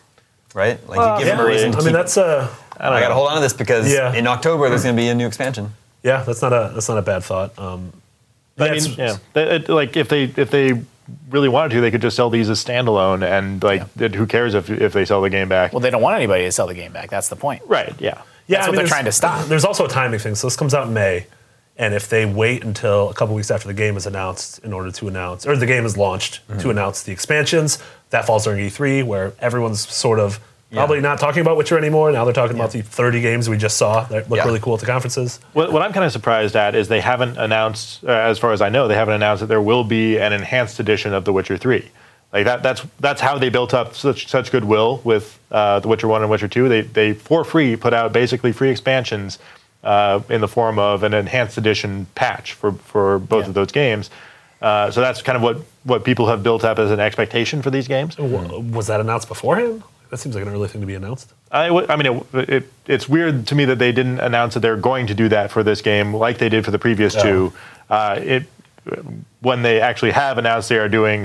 right? Like you give them a reason to I mean keep. that's uh, I got to hold on to this because Yeah. in October there's going to be a new expansion. yeah, that's not a that's not a bad thought. Um, I yeah, mean, yeah. It- like if they if they really wanted to, they could just sell these as standalone, and like it- who cares if if they sell the game back? Well, they don't want anybody to sell the game back. That's the point. right? Yeah. Yeah, That's I what mean, they're trying to stop. There's also a timing thing. So this comes out in May, and if they wait until a couple weeks after the game is announced in order to announce, or the game is launched Mm-hmm. to announce the expansions, that falls during E3, where everyone's sort of probably not talking about Witcher anymore. Now they're talking about the 30 games we just saw that look Yeah. really cool at the conferences. What, what I'm kind of surprised at is they haven't announced, uh, as far as I know, they haven't announced that there will be an enhanced edition of The Witcher 3. Like that, that's that's how they built up such such goodwill with uh, The Witcher 1 and Witcher 2. They they for free put out basically free expansions uh, in the form of an enhanced edition patch for for both Yeah. of those games. Uh, so that's kind of what what people have built up as an expectation for these games. Was that announced beforehand? That seems like an early thing to be announced. I, I mean, it, it, it's weird to me that they didn't announce that they're going to do that for this game, like they did for the previous two. Uh, it when they actually have announced they are doing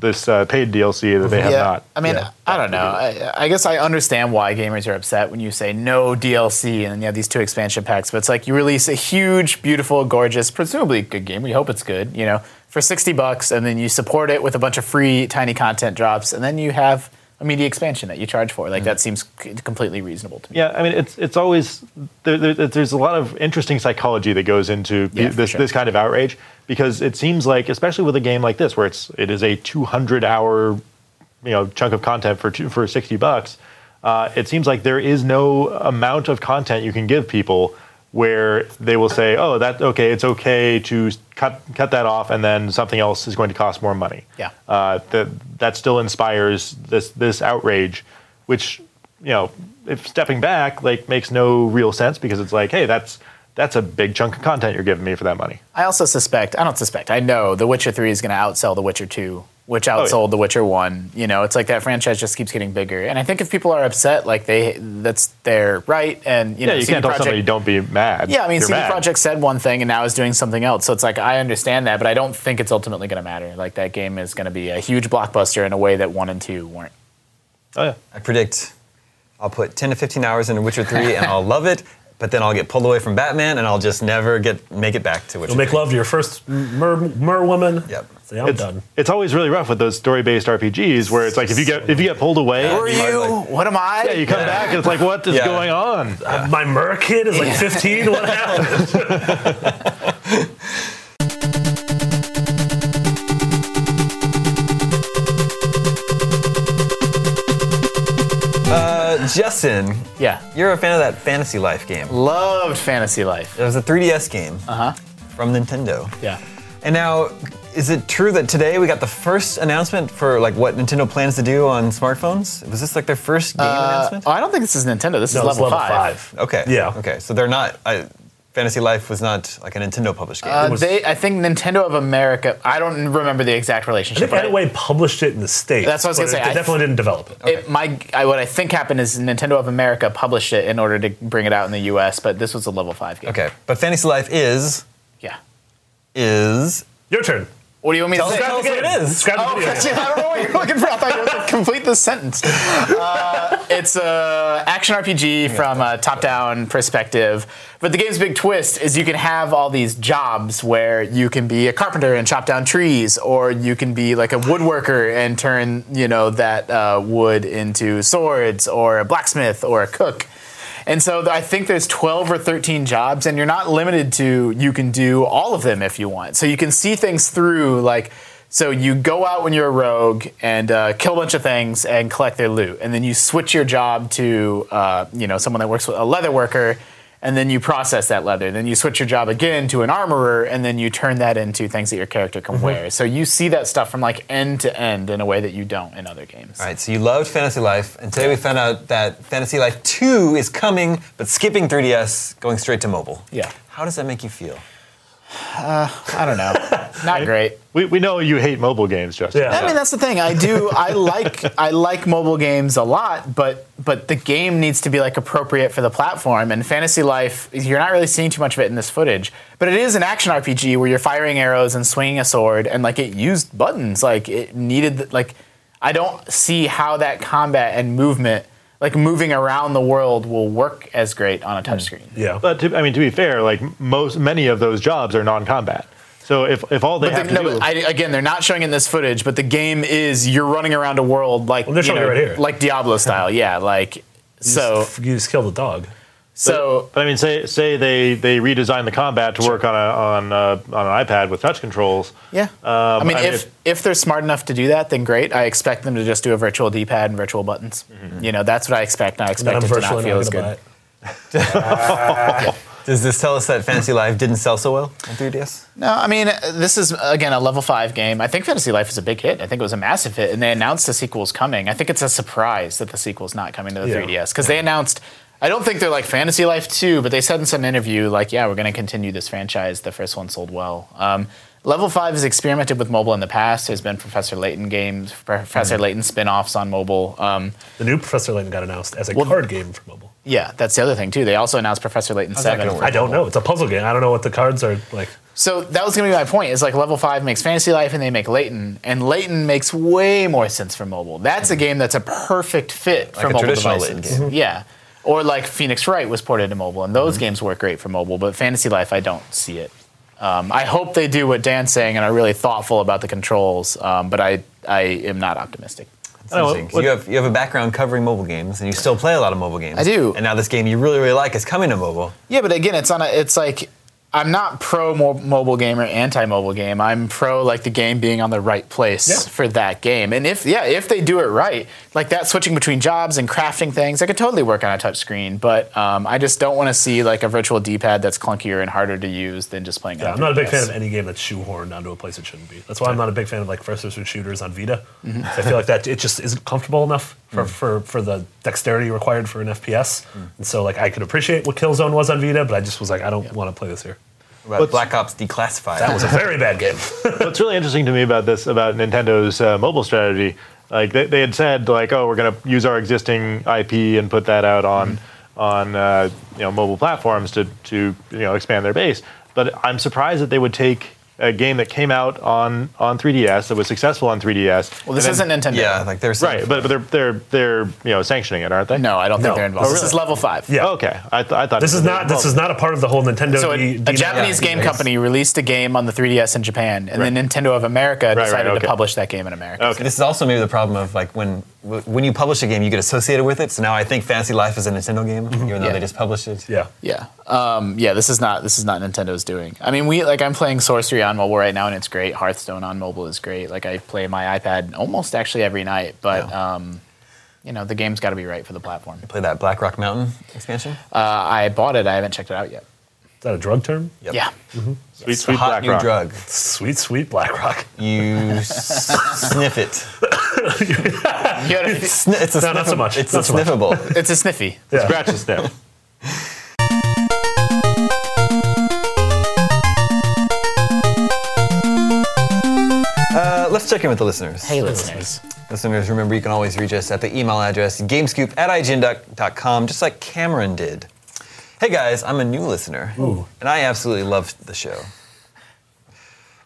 this uh, paid DLC that they have yeah, not. I mean, yeah, I don't know. I, I guess I understand why gamers are upset when you say no DLC and you have these two expansion packs. But it's like you release a huge, beautiful, gorgeous, presumably good game. We hope it's good. You know, for sixty bucks, and then you support it with a bunch of free tiny content drops, and then you have a media expansion that you charge for. Like that seems c- completely reasonable to me. Yeah, I mean, it's it's always there, there, there's a lot of interesting psychology that goes into Yeah, this sure. this kind of outrage because it seems like, especially with a game like this, where it's it is a 200 hour you know chunk of content for two, for sixty bucks, uh, it seems like there is no amount of content you can give people where they will say, "Oh, that okay, it's okay to cut cut that off, and then something else is going to cost more money." Yeah. uh, that that still inspires this this outrage, which you know, if stepping back, like makes no real sense because it's like, hey, that's that's a big chunk of content you're giving me for that money. I also suspect, I don't suspect, I know The Witcher 3 is going to outsell The Witcher 2, which Oh, yeah. outsold The Witcher 1. You know, it's like that franchise just keeps getting bigger. And I think if people are upset, like they, that's their right. And, you know, Yeah, you CD can't tell Projekt- somebody don't be mad. Yeah, I mean, You're CD mad. Projekt said one thing and now is doing something else. So it's like, I understand that, but I don't think it's ultimately going to matter. Like, that game is going to be a huge blockbuster in a way that 1 and 2 weren't. Oh yeah. I predict I'll put 10 to 15 hours into Witcher 3 and I'll love it, but then I'll get pulled away from Batman and I'll just never get make it back to Witcher You'll make 3. love to your first mer, mer woman. Yep. Say, I'm It's, done. it's always really rough with those story-based RPGs where it's like if you get if you get pulled away, Who are you might, like- what am I? yeah, you come back and it's like what is Yeah. going on? Uh, My mer kid is like 15. What happened? Justin, yeah. you're a fan of that Fantasy Life game. Loved Fantasy Life. It was a 3DS game Uh huh. from Nintendo. Yeah. And now, is it true that today we got the first announcement for like what Nintendo plans to do on smartphones? Was this like their first game announcement? Oh, I don't think this is Nintendo. This No, is it's level, level five. five. Okay. Yeah. Okay. So they're not. I, Fantasy Life was not like a Nintendo published game. Uh, was- they, I think Nintendo of America. I don't remember the exact I relationship. think but Anaway published it in the States. That's what I was gonna say. They I definitely didn't develop it. it, my, I, what I think happened is Nintendo of America published it in order to bring it out in the U.S. But this was a level five game. okay. But Fantasy Life is Yeah. is Your turn. What do you want me Tell to us- say? tell us what it is. Describe the Oh, video. gotcha. I don't know what you're looking for. I thought you were going to complete this sentence. Uh, it's a action RPG from a top-down perspective. But the game's big twist is you can have all these jobs where you can be a carpenter and chop down trees, or you can be like a woodworker and turn you know that uh, wood into swords, or a blacksmith, or a cook. And so I think there's 12 or 13 jobs, and you're not limited to you can do all of them if you want. So you can see things through, like, so you go out when you're a rogue and uh, kill a bunch of things and collect their loot, and then you switch your job to, uh, you know, someone that works with a leather worker, and then you process that leather. Then you switch your job again to an armorer, and then you turn that into things that your character can mm-hmm. wear. So you see that stuff from like end to end in a way that you don't in other games. All right, so you loved Fantasy Life, and today we found out that Fantasy Life 2 is coming, but skipping 3DS, going straight to mobile. Yeah. How does that make you feel? Uh, I don't know. Not great. We, we know you hate mobile games, Justin. Yeah. I mean, that's the thing. I do. I like. I like mobile games a lot, but but the game needs to be like appropriate for the platform. And Fantasy Life, you're not really seeing too much of it in this footage. But it is an action RPG where you're firing arrows and swinging a sword, and like it used buttons. Like it needed. Like I don't see how that combat and movement, like moving around the world, will work as great on a touchscreen. Mm. Yeah. But to, I mean, to be fair, like most many of those jobs are non-combat. So if, if all they But have the, to no, do, I, again, they're not showing in this footage, but the game is you're running around a world like Well, they're you showing know, right here. like Diablo style. Yeah, like so. you just killed the dog. So But I mean, say say they they redesign the combat to work on a on a, on an iPad with touch controls. yeah, um, I mean, I mean, if if- if they're smart enough to do that, then great. I expect them to just do a virtual D-pad and virtual buttons. Mm-hmm. You know, that's what I expect. And I expect I'm it to not feel not as good. buy. Does this tell us that Fantasy Life didn't sell so well on 3DS? No, I mean, uh, this is again a level five game. I think Fantasy Life is a big hit. I think it was a massive hit, and they announced the sequel's coming. I think it's a surprise that the sequel's not coming to the Yeah. 3DS because they announced. I don't think they're like Fantasy Life 2, but they said in some interview, like, yeah, we're going to continue this franchise. The first one sold well. Um, Level 5 has experimented with mobile in the past. There's been Professor Layton games, Professor Layton spin offs on mobile. Um, The new Professor Layton got announced as a Well- card game for mobile. yeah, that's the other thing, too. They also announced Professor Layton that 7. I don't know. It's a puzzle game. I don't know what the cards are like. So that was going to be my point. Is like level five makes Fantasy Life and they make Layton, and Layton makes way more sense for mobile. That's a game that's a perfect fit for Like a mobile traditional devices. Layton game. Yeah, or like Phoenix Wright was ported to mobile, and those games work great for mobile. But Fantasy Life, I don't see it. Um, I hope they do what Dan's saying and are really thoughtful about the controls, um, but I I am not optimistic. It's know, interesting, 'cause what- you have you have a background covering mobile games, and you still play a lot of mobile games. I do. And now this game you really really like is coming to mobile. Yeah, but again, it's on a. It's like I'm not pro mo- mobile game or anti mobile game. I'm pro like the game being on the right place Yeah. for that game. And if yeah, if they do it right, like that switching between jobs and crafting things, I could totally work on a touch screen. But um, I just don't want to see like a virtual D-pad that's clunkier and harder to use than just playing. on Yeah, I'm not a big fan of any game that's shoehorned onto a place it shouldn't be. That's why I'm not a big fan of like first-person shooters on Vita. Mm-hmm. I feel like that it just isn't comfortable enough for, for, for the dexterity required for an FPS. And so like I could appreciate what Killzone was on Vita, but I just was like I don't want to play this here. What about Black Ops Declassified. That was a very bad game. What's really interesting to me about this, about Nintendo's uh, mobile strategy, like they, they had said, like, oh, we're going to use our existing IP and put that out on on uh, you know mobile platforms to to you know expand their base. But I'm surprised that they would take a game that came out on on 3DS that was successful on 3DS. Well, this then- isn't Nintendo. yeah, like there's right, but, but they're they're they're you know sanctioning it, aren't they? No, I don't No. think they're involved. Oh, This is level five. Yeah. Okay, I, th- I thought This it is was not this is not a part of the whole Nintendo. So a, D- a D- Japanese yeah, game it's- company released a game on the 3DS in Japan, and then Nintendo of America right, decided okay. to publish that game in America. Okay. This is also maybe the problem of like when when you publish a game, you get associated with it. So now I think Fantasy Life is a Nintendo game, even though Yeah. they just published it. Yeah. Yeah, um, yeah. This is not this is not Nintendo's doing. I mean, we like I'm playing Sorcery on mobile right now, and it's great. Hearthstone on mobile is great. Like I play my iPad almost actually every night, but Yeah. um, you know the game's got to be right for the platform. You Play that Blackrock Mountain expansion. Uh, I bought it. I haven't checked it out yet. Is that a drug term? Yep. Yeah, sweet, It's a sweet hot Black new Rock. drug. Sweet, sweet BlackRock. You s- sniff it. You gotta- Sni- it's a No, not so much. It's Not a so much. sniffable. it's a sniffy. Yeah. Scratch the sniff. Uh, let's check in with the listeners. Hey, listeners. Listeners, remember you can always reach us at the email address gamescoop at ign.com, just like Cameron did. Hey guys, I'm a new listener, and I absolutely love the show.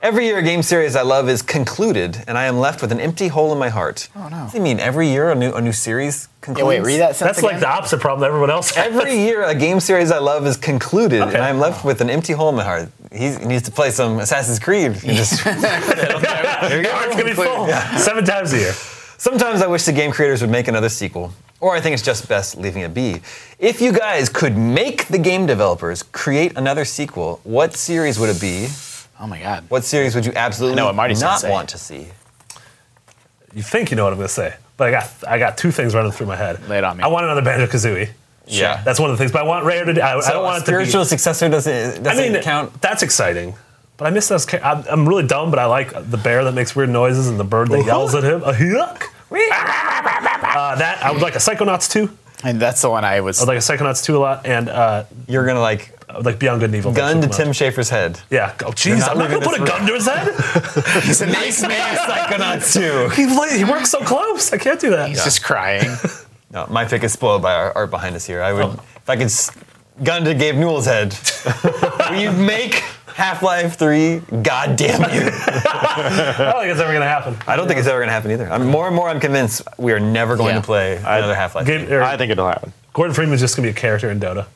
Every year, a game series I love is concluded, and I am left with an empty hole in my heart. Oh, no. What do you mean every year a new a new series Yeah, concludes? wait, read that sentence That's like the opposite problem that everyone else has. Every year, a game series I love is concluded, Okay. and I'm left with an empty hole in my heart. He's, he needs to play some Assassin's Creed. and just- Your heart's gonna be full seven times a year. Sometimes I wish the game creators would make another sequel, or I think it's just best leaving it be. If you guys could make the game developers create another sequel, what series would it be? Oh my god. What series would you absolutely I know what Marty's gonna not say. want to see? You think you know what I'm gonna say, but I got I got two things running through my head. Lay it on me. I want another Banjo Kazooie. Yeah. That's one of the things. But I want Rare to. I, I don't a want it to spiritual be. successor doesn't, doesn't I mean, count. That's exciting. But I miss those. cha- I'm, I'm really dumb, but I like the bear that makes weird noises and the bird that yells at him. A yuck. Uh, that I would like a Psychonauts 2. And that's the one I was. I would like a Psychonauts 2 a lot, and uh, You're gonna like I would like Beyond Good and Evil. gun to Tim Schafer's head. Yeah. Oh, jeez. I'm not gonna put a this gun to his head. he's a nice man. Psychonauts 2. he, li- he works so close. I can't do that. He's just crying. No, my pick is spoiled by our art behind us here. I would, Oh. if I could gun to Gabe Newell's head, will you make Half-Life 3? God damn you. I don't think it's ever gonna happen. I don't think it's ever going to happen either. I'm more and more. I'm convinced we are never going Yeah. to play another Half-Life. Game- game. or er, I think it'll happen. Gordon Freeman's just gonna be a character in Dota.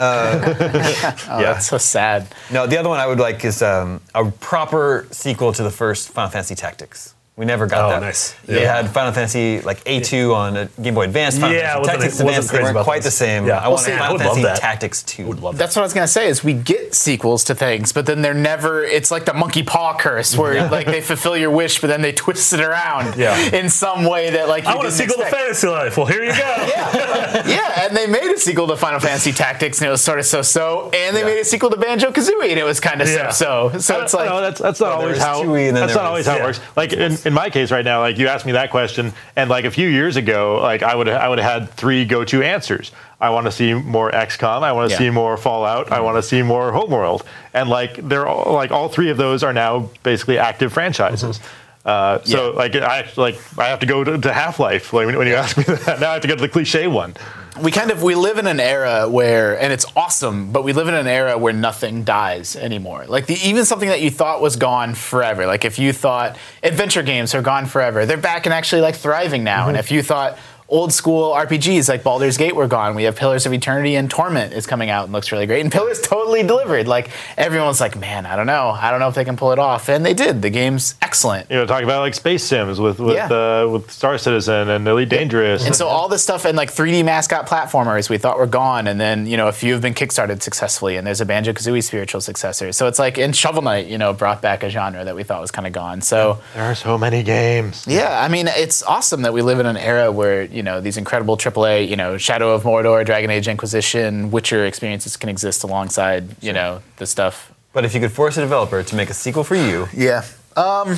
Oh, Yeah. that's so sad. No, the other one I would like is um, a proper sequel to the first Final Fantasy Tactics. We never got Oh, that. nice. They had Final Fantasy like A2 on a Game Boy Advance. Final Yeah, Fantasy wasn't- Tactics wasn't Advance. They weren't quite those. the same. Yeah. I Well, want see, I Final would Fantasy that. Tactics 2. Would love that. That's what I was gonna say. Is we get sequels to things, but then they're never. It's like the monkey paw curse, where like they fulfill your wish, but then they twist it around Yeah. in some way that like you I want a didn't sequel to expect. Fantasy Life. Well, here you go. Yeah, yeah, and they made a sequel to Final Fantasy Tactics, and it was sort of so-so. And they made a sequel to Banjo Kazooie, and it was kind of so-so. So it's like no, that's that's not always how. Chewie and then That's not always how it works. Like in, my case right now, like you asked me that question, and like a few years ago, like I would I would have had three go-to answers. I want to see more XCOM. I want to Yeah. see more Fallout. I want to see more Homeworld. And like they're all, like all three of those are now basically active franchises. Uh, so Yeah. like I like I have to go to, to Half Life. Like when, when you ask me that, now I have to go to the cliche one. We kind of we live in an era where and it's awesome but we live in an era where nothing dies anymore. Like the, even something that you thought was gone forever like if you thought adventure games are gone forever they're back and actually like thriving now. And mm-hmm. if you thought old school RPGs like Baldur's Gate were gone. We have Pillars of Eternity and Torment is coming out and looks really great. And Pillars totally delivered. Like everyone's like, man, I don't know, I don't know if they can pull it off, and they did. The game's excellent. You know, talk about like space sims with with Yeah. uh, with Star Citizen and Elite Dangerous. And so all this stuff and like 3D mascot platformers we thought were gone, and then you know a few have been kickstarted successfully, and there's a Banjo Kazooie spiritual successor. So it's like in Shovel Knight, you know, brought back a genre that we thought was kind of gone. So there are so many games. yeah, I mean it's awesome that we live in an era where you know these incredible AAA, you know, Shadow of Mordor, Dragon Age Inquisition, Witcher experiences can exist alongside you know the stuff. But if you could force a developer to make a sequel for you, Yeah. Um.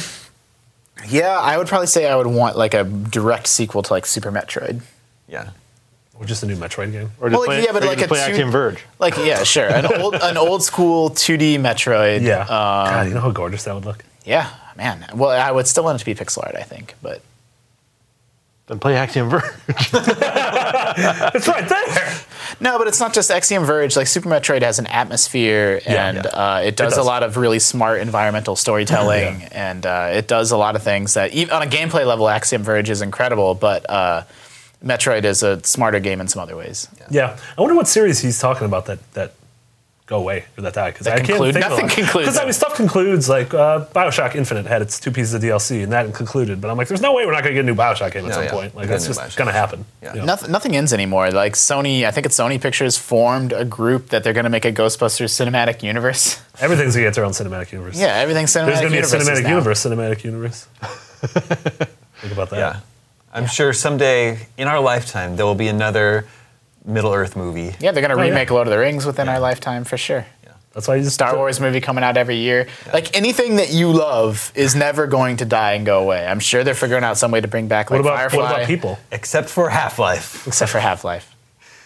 Yeah, I would probably say I would want like a direct sequel to like Super Metroid. yeah. Or just a new Metroid game. Or just Well, play, yeah, but or you like just a play two- Axiom Verge. Like yeah, sure, an old an old school 2D Metroid. Yeah. Um, God, you know how gorgeous that would look. yeah, man. Well, I would still want it to be pixel art, I think, but Then play Axiom Verge. It's right there. no, but it's not just Axiom Verge. Like Super Metroid has an atmosphere, Yeah, and yeah. Uh, it, does does. a lot of really smart environmental storytelling, Yeah. and uh, it does a lot of things that even on a gameplay level, Axiom Verge is incredible, but. Uh, Metroid is a smarter game in some other ways. Yeah. I wonder what series he's talking about that that go away or that die because That I can't conclude? think Nothing concludes Because I mean, stuff concludes like uh, Bioshock Infinite had its two pieces of DLC and that concluded. But I'm like, there's no way we're not going to get a new Bioshock game at No, some yeah. point. Like that's just going to happen. Yeah. You know? Nothing, nothing ends anymore. Like Sony, I think it's Sony Pictures formed a group that they're going to make a Ghostbusters cinematic universe. Everything's going to get their own cinematic universe. Yeah, everything's cinematic. There's going to be a cinematic now. universe, cinematic universe. think about that. Yeah. I'm sure someday in our lifetime there will be another Middle Earth movie. Yeah, they're going to Oh, yeah. remake Lord of the Rings within our lifetime for sure. Yeah, that's why you just Star Wars movie coming out every year. Like anything that you love is never going to die and go away. I'm sure they're figuring out some way to bring back What like about Firefly, what about people? Except for Half Life. except for Half Life,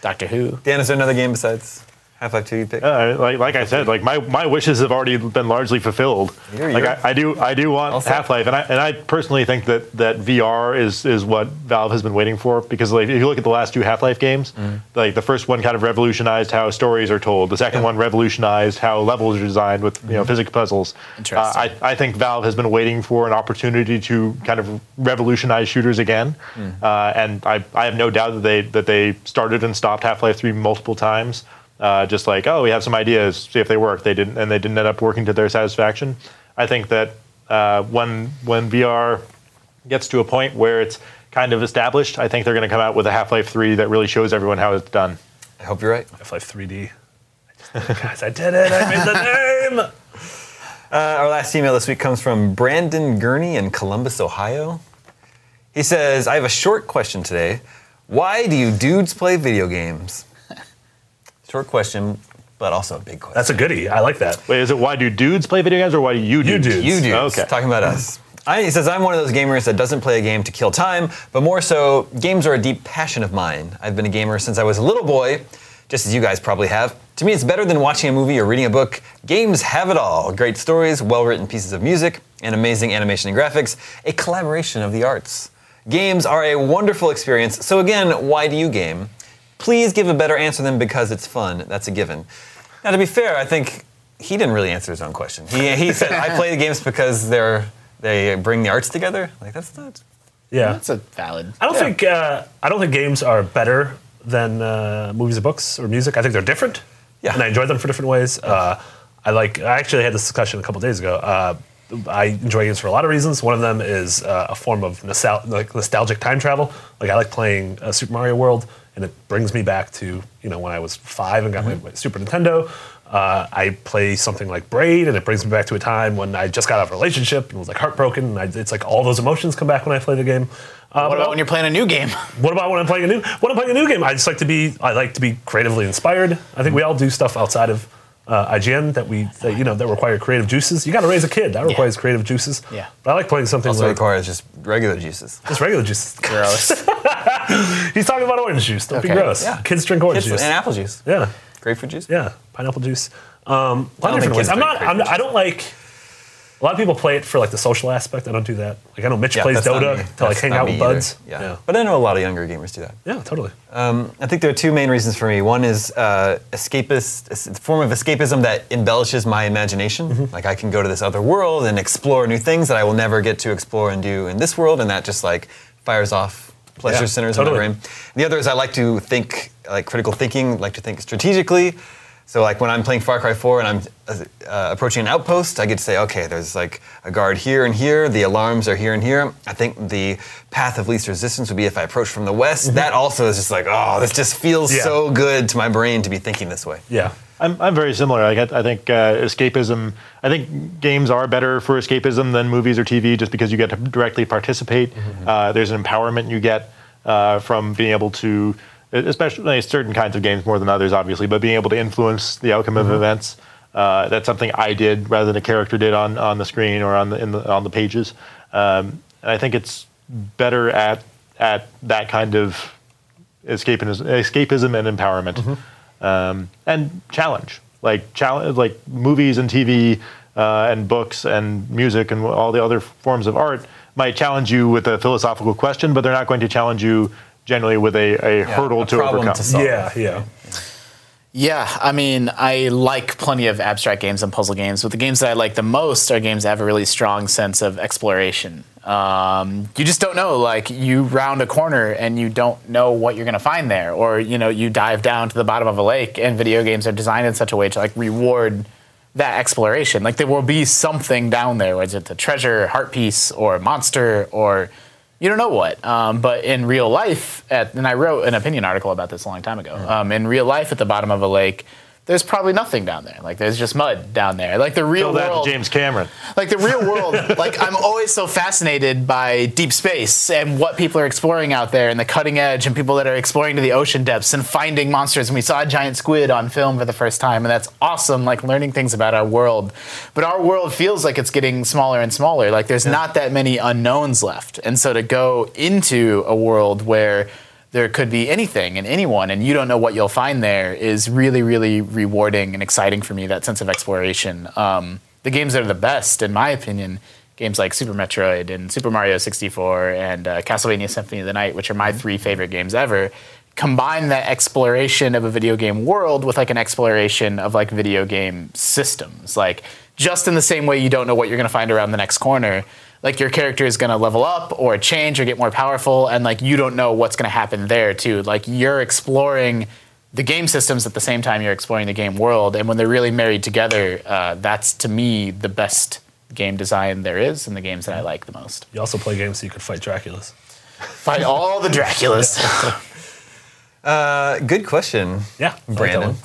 Doctor Who. Dan, is there another game besides Half Life 2 you pick? Uh, like, like I said, like my, my wishes have already been largely fulfilled. You're- like you're- I, I do I do want. Half Life, and I and I personally think that, that VR is is what Valve has been waiting for because like if you look at the last two Half Life games, Mm-hmm. like the first one kind of revolutionized how stories are told. The second one revolutionized how levels are designed with you Mm-hmm. know physics puzzles. Interesting. Uh, I I think Valve has been waiting for an opportunity to kind of revolutionize shooters again, Mm. uh, and I I have no doubt that they that they started and stopped Half Life Three multiple times. Uh, just like oh we have some ideas see if they work they didn't and they didn't end up working to their satisfaction i think that uh, when when vr gets to a point where it's kind of established i think they're going to come out with a half-life 3 that really shows everyone how it's done I hope you're right. Half-Life 3D. guys, I did it. I made the name. Uh, our last email this week comes from Brandon Gurney in Columbus, Ohio. He says, I have a short question today. Why do you dudes play video games? Short question, but also a big question. That's a goodie. I like that. wait is it why do dudes play video games or why do you dudes? dudes. You dudes. Okay. Talking about us. I, he says, I'm one of those gamers that doesn't play a game to kill time, but more so, games are a deep passion of mine. I've been a gamer since I was a little boy, just as you guys probably have. To me, it's better than watching a movie or reading a book. Games have it all great stories, well written pieces of music, and amazing animation and graphics, a collaboration of the arts. Games are a wonderful experience, so again, why do you game? Please give a better answer than because it's fun. That's a given. Now, to be fair, I think he didn't really answer his own question. He, he said, I play the games because they're they bring the arts together. Like that's not. Yeah. That's a valid. I don't think uh, I don't think games are better than uh, movies or books or music. I think they're different. Yeah. And I enjoy them for different ways. Uh, I like. I actually had this discussion a couple days ago. Uh, I enjoy games for a lot of reasons. One of them is uh, a form of nostal- like nostalgic time travel. Like I like playing uh, Super Mario World, and it brings me back to you know when I was five and got my, my Super Nintendo. Uh, I play something like Braid, and it brings me back to a time when I just got out of a relationship and was like heartbroken. And I, it's like all those emotions come back when I play the game. Uh, What about when you're playing a new game? what about when I'm playing a new? When I'm playing a new game, I just like to be. I like to be creatively inspired. I think we all do stuff outside of uh, IGN that we, that, you know, that require creative juices. You got to raise a kid. That requires creative juices. Yeah. But I like playing something Also like requires just regular juices. just regular juices. Gross. He's talking about orange juice. Don't be gross. Yeah. Kids drink orange It's, juice. and apple juice. yeah. Grapefruit juice. Yeah. Pineapple juice. Um, a lot I of don't different think ways. kids I'm not. I'm, grapefruit I don't like. A lot of people play it for like the social aspect. I don't do that. Like I know Mitch Yeah, plays Dota to like hang out with either. buds. Yeah. Yeah. But I know a lot of younger gamers do that. Yeah. Totally. I think there are two main reasons for me. One is uh, escapist, it's a form of escapism that embellishes my imagination. Mm-hmm. Like I can go to this other world and explore new things that I will never get to explore and do in this world, and that just like fires off pleasure Yeah, centers in totally. my brain. The other is I like to think like critical thinking, like to think strategically. So like when I'm playing Far Cry 4 and I'm uh, approaching an outpost, I get to say, okay, there's like a guard here and here. The alarms are here and here. I think the path of least resistance would be if I approach from the west. That also is just like, oh, this just feels Mm-hmm. Yeah. so good to my brain to be thinking this way. Yeah. I'm, I'm very similar. Like I, I think uh, escapism. I think games are better for escapism than movies or TV, just because you get to directly participate. Uh, there's an empowerment you get uh, from being able to, especially certain kinds of games more than others, obviously, but being able to influence the outcome of events. Uh, that's something I did rather than a character did on, on the screen or on the, in the on the pages. Um, and I think it's better at at that kind of escapism, escapism and empowerment, um, and challenge. Like challenge, like movies and TV uh, and books and music and all the other forms of art might challenge you with a philosophical question, but they're not going to challenge you generally with a, a Yeah, hurdle a to overcome. to solve. Yeah, yeah. Yeah, I mean, I like plenty of abstract games and puzzle games, but the games that I like the most are games that have a really strong sense of exploration. Um, you just don't know, like you round a corner and you don't know what you're going to find there, or you know, you dive down to the bottom of a lake, and video games are designed in such a way to like reward that exploration. Like there will be something down there, whether it's a treasure, heart piece, or a monster, or you don't know what. Um, but in real life, at, and I wrote an opinion article about this a long time ago. Um, in real life, at the bottom of a lake, there's probably nothing down there. Like there's just mud down there. Like the real Tell that world. to James Cameron. Like the real world, like I'm always so fascinated by deep space and what people are exploring out there and the cutting edge and people that are exploring to the ocean depths and finding monsters. And we saw a giant squid on film for the first time, and that's awesome, like learning things about our world. But our world feels like it's getting smaller and smaller. Like there's not that many unknowns left. And so to go into a world where there could be anything and anyone, and you don't know what you'll find there is really, really rewarding and exciting for me. That sense of exploration. Um, the games that are the best, in my opinion, games like Super Metroid and Super Mario 64 and uh, Castlevania Symphony of the Night, which are my three favorite games ever, combine that exploration of a video game world with like an exploration of like video game systems. Like just in the same way you don't know what you're going to find around the next corner, like your character is going to level up or change or get more powerful and like you don't know what's going to happen there too. Like you're exploring the game systems at the same time you're exploring the game world and when they're really married together, uh, that's to me the best game design there is and the games that I like the most. You also play games so you could fight Draculas. Fight all the Draculas. Uh, good question. Yeah, I like Brandon.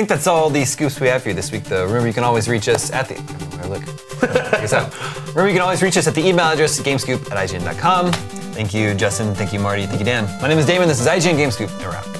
Think that's all the scoops we have for you this week, though. Remember, you can always reach us at the. Where look. Check this out. Remember, you can always reach us at the email address gamescoop at IGN.com. Thank you, Justin. Thank you, Marty. Thank you, Dan. My name is Damon. This is IGN Game Scoop, and we're out.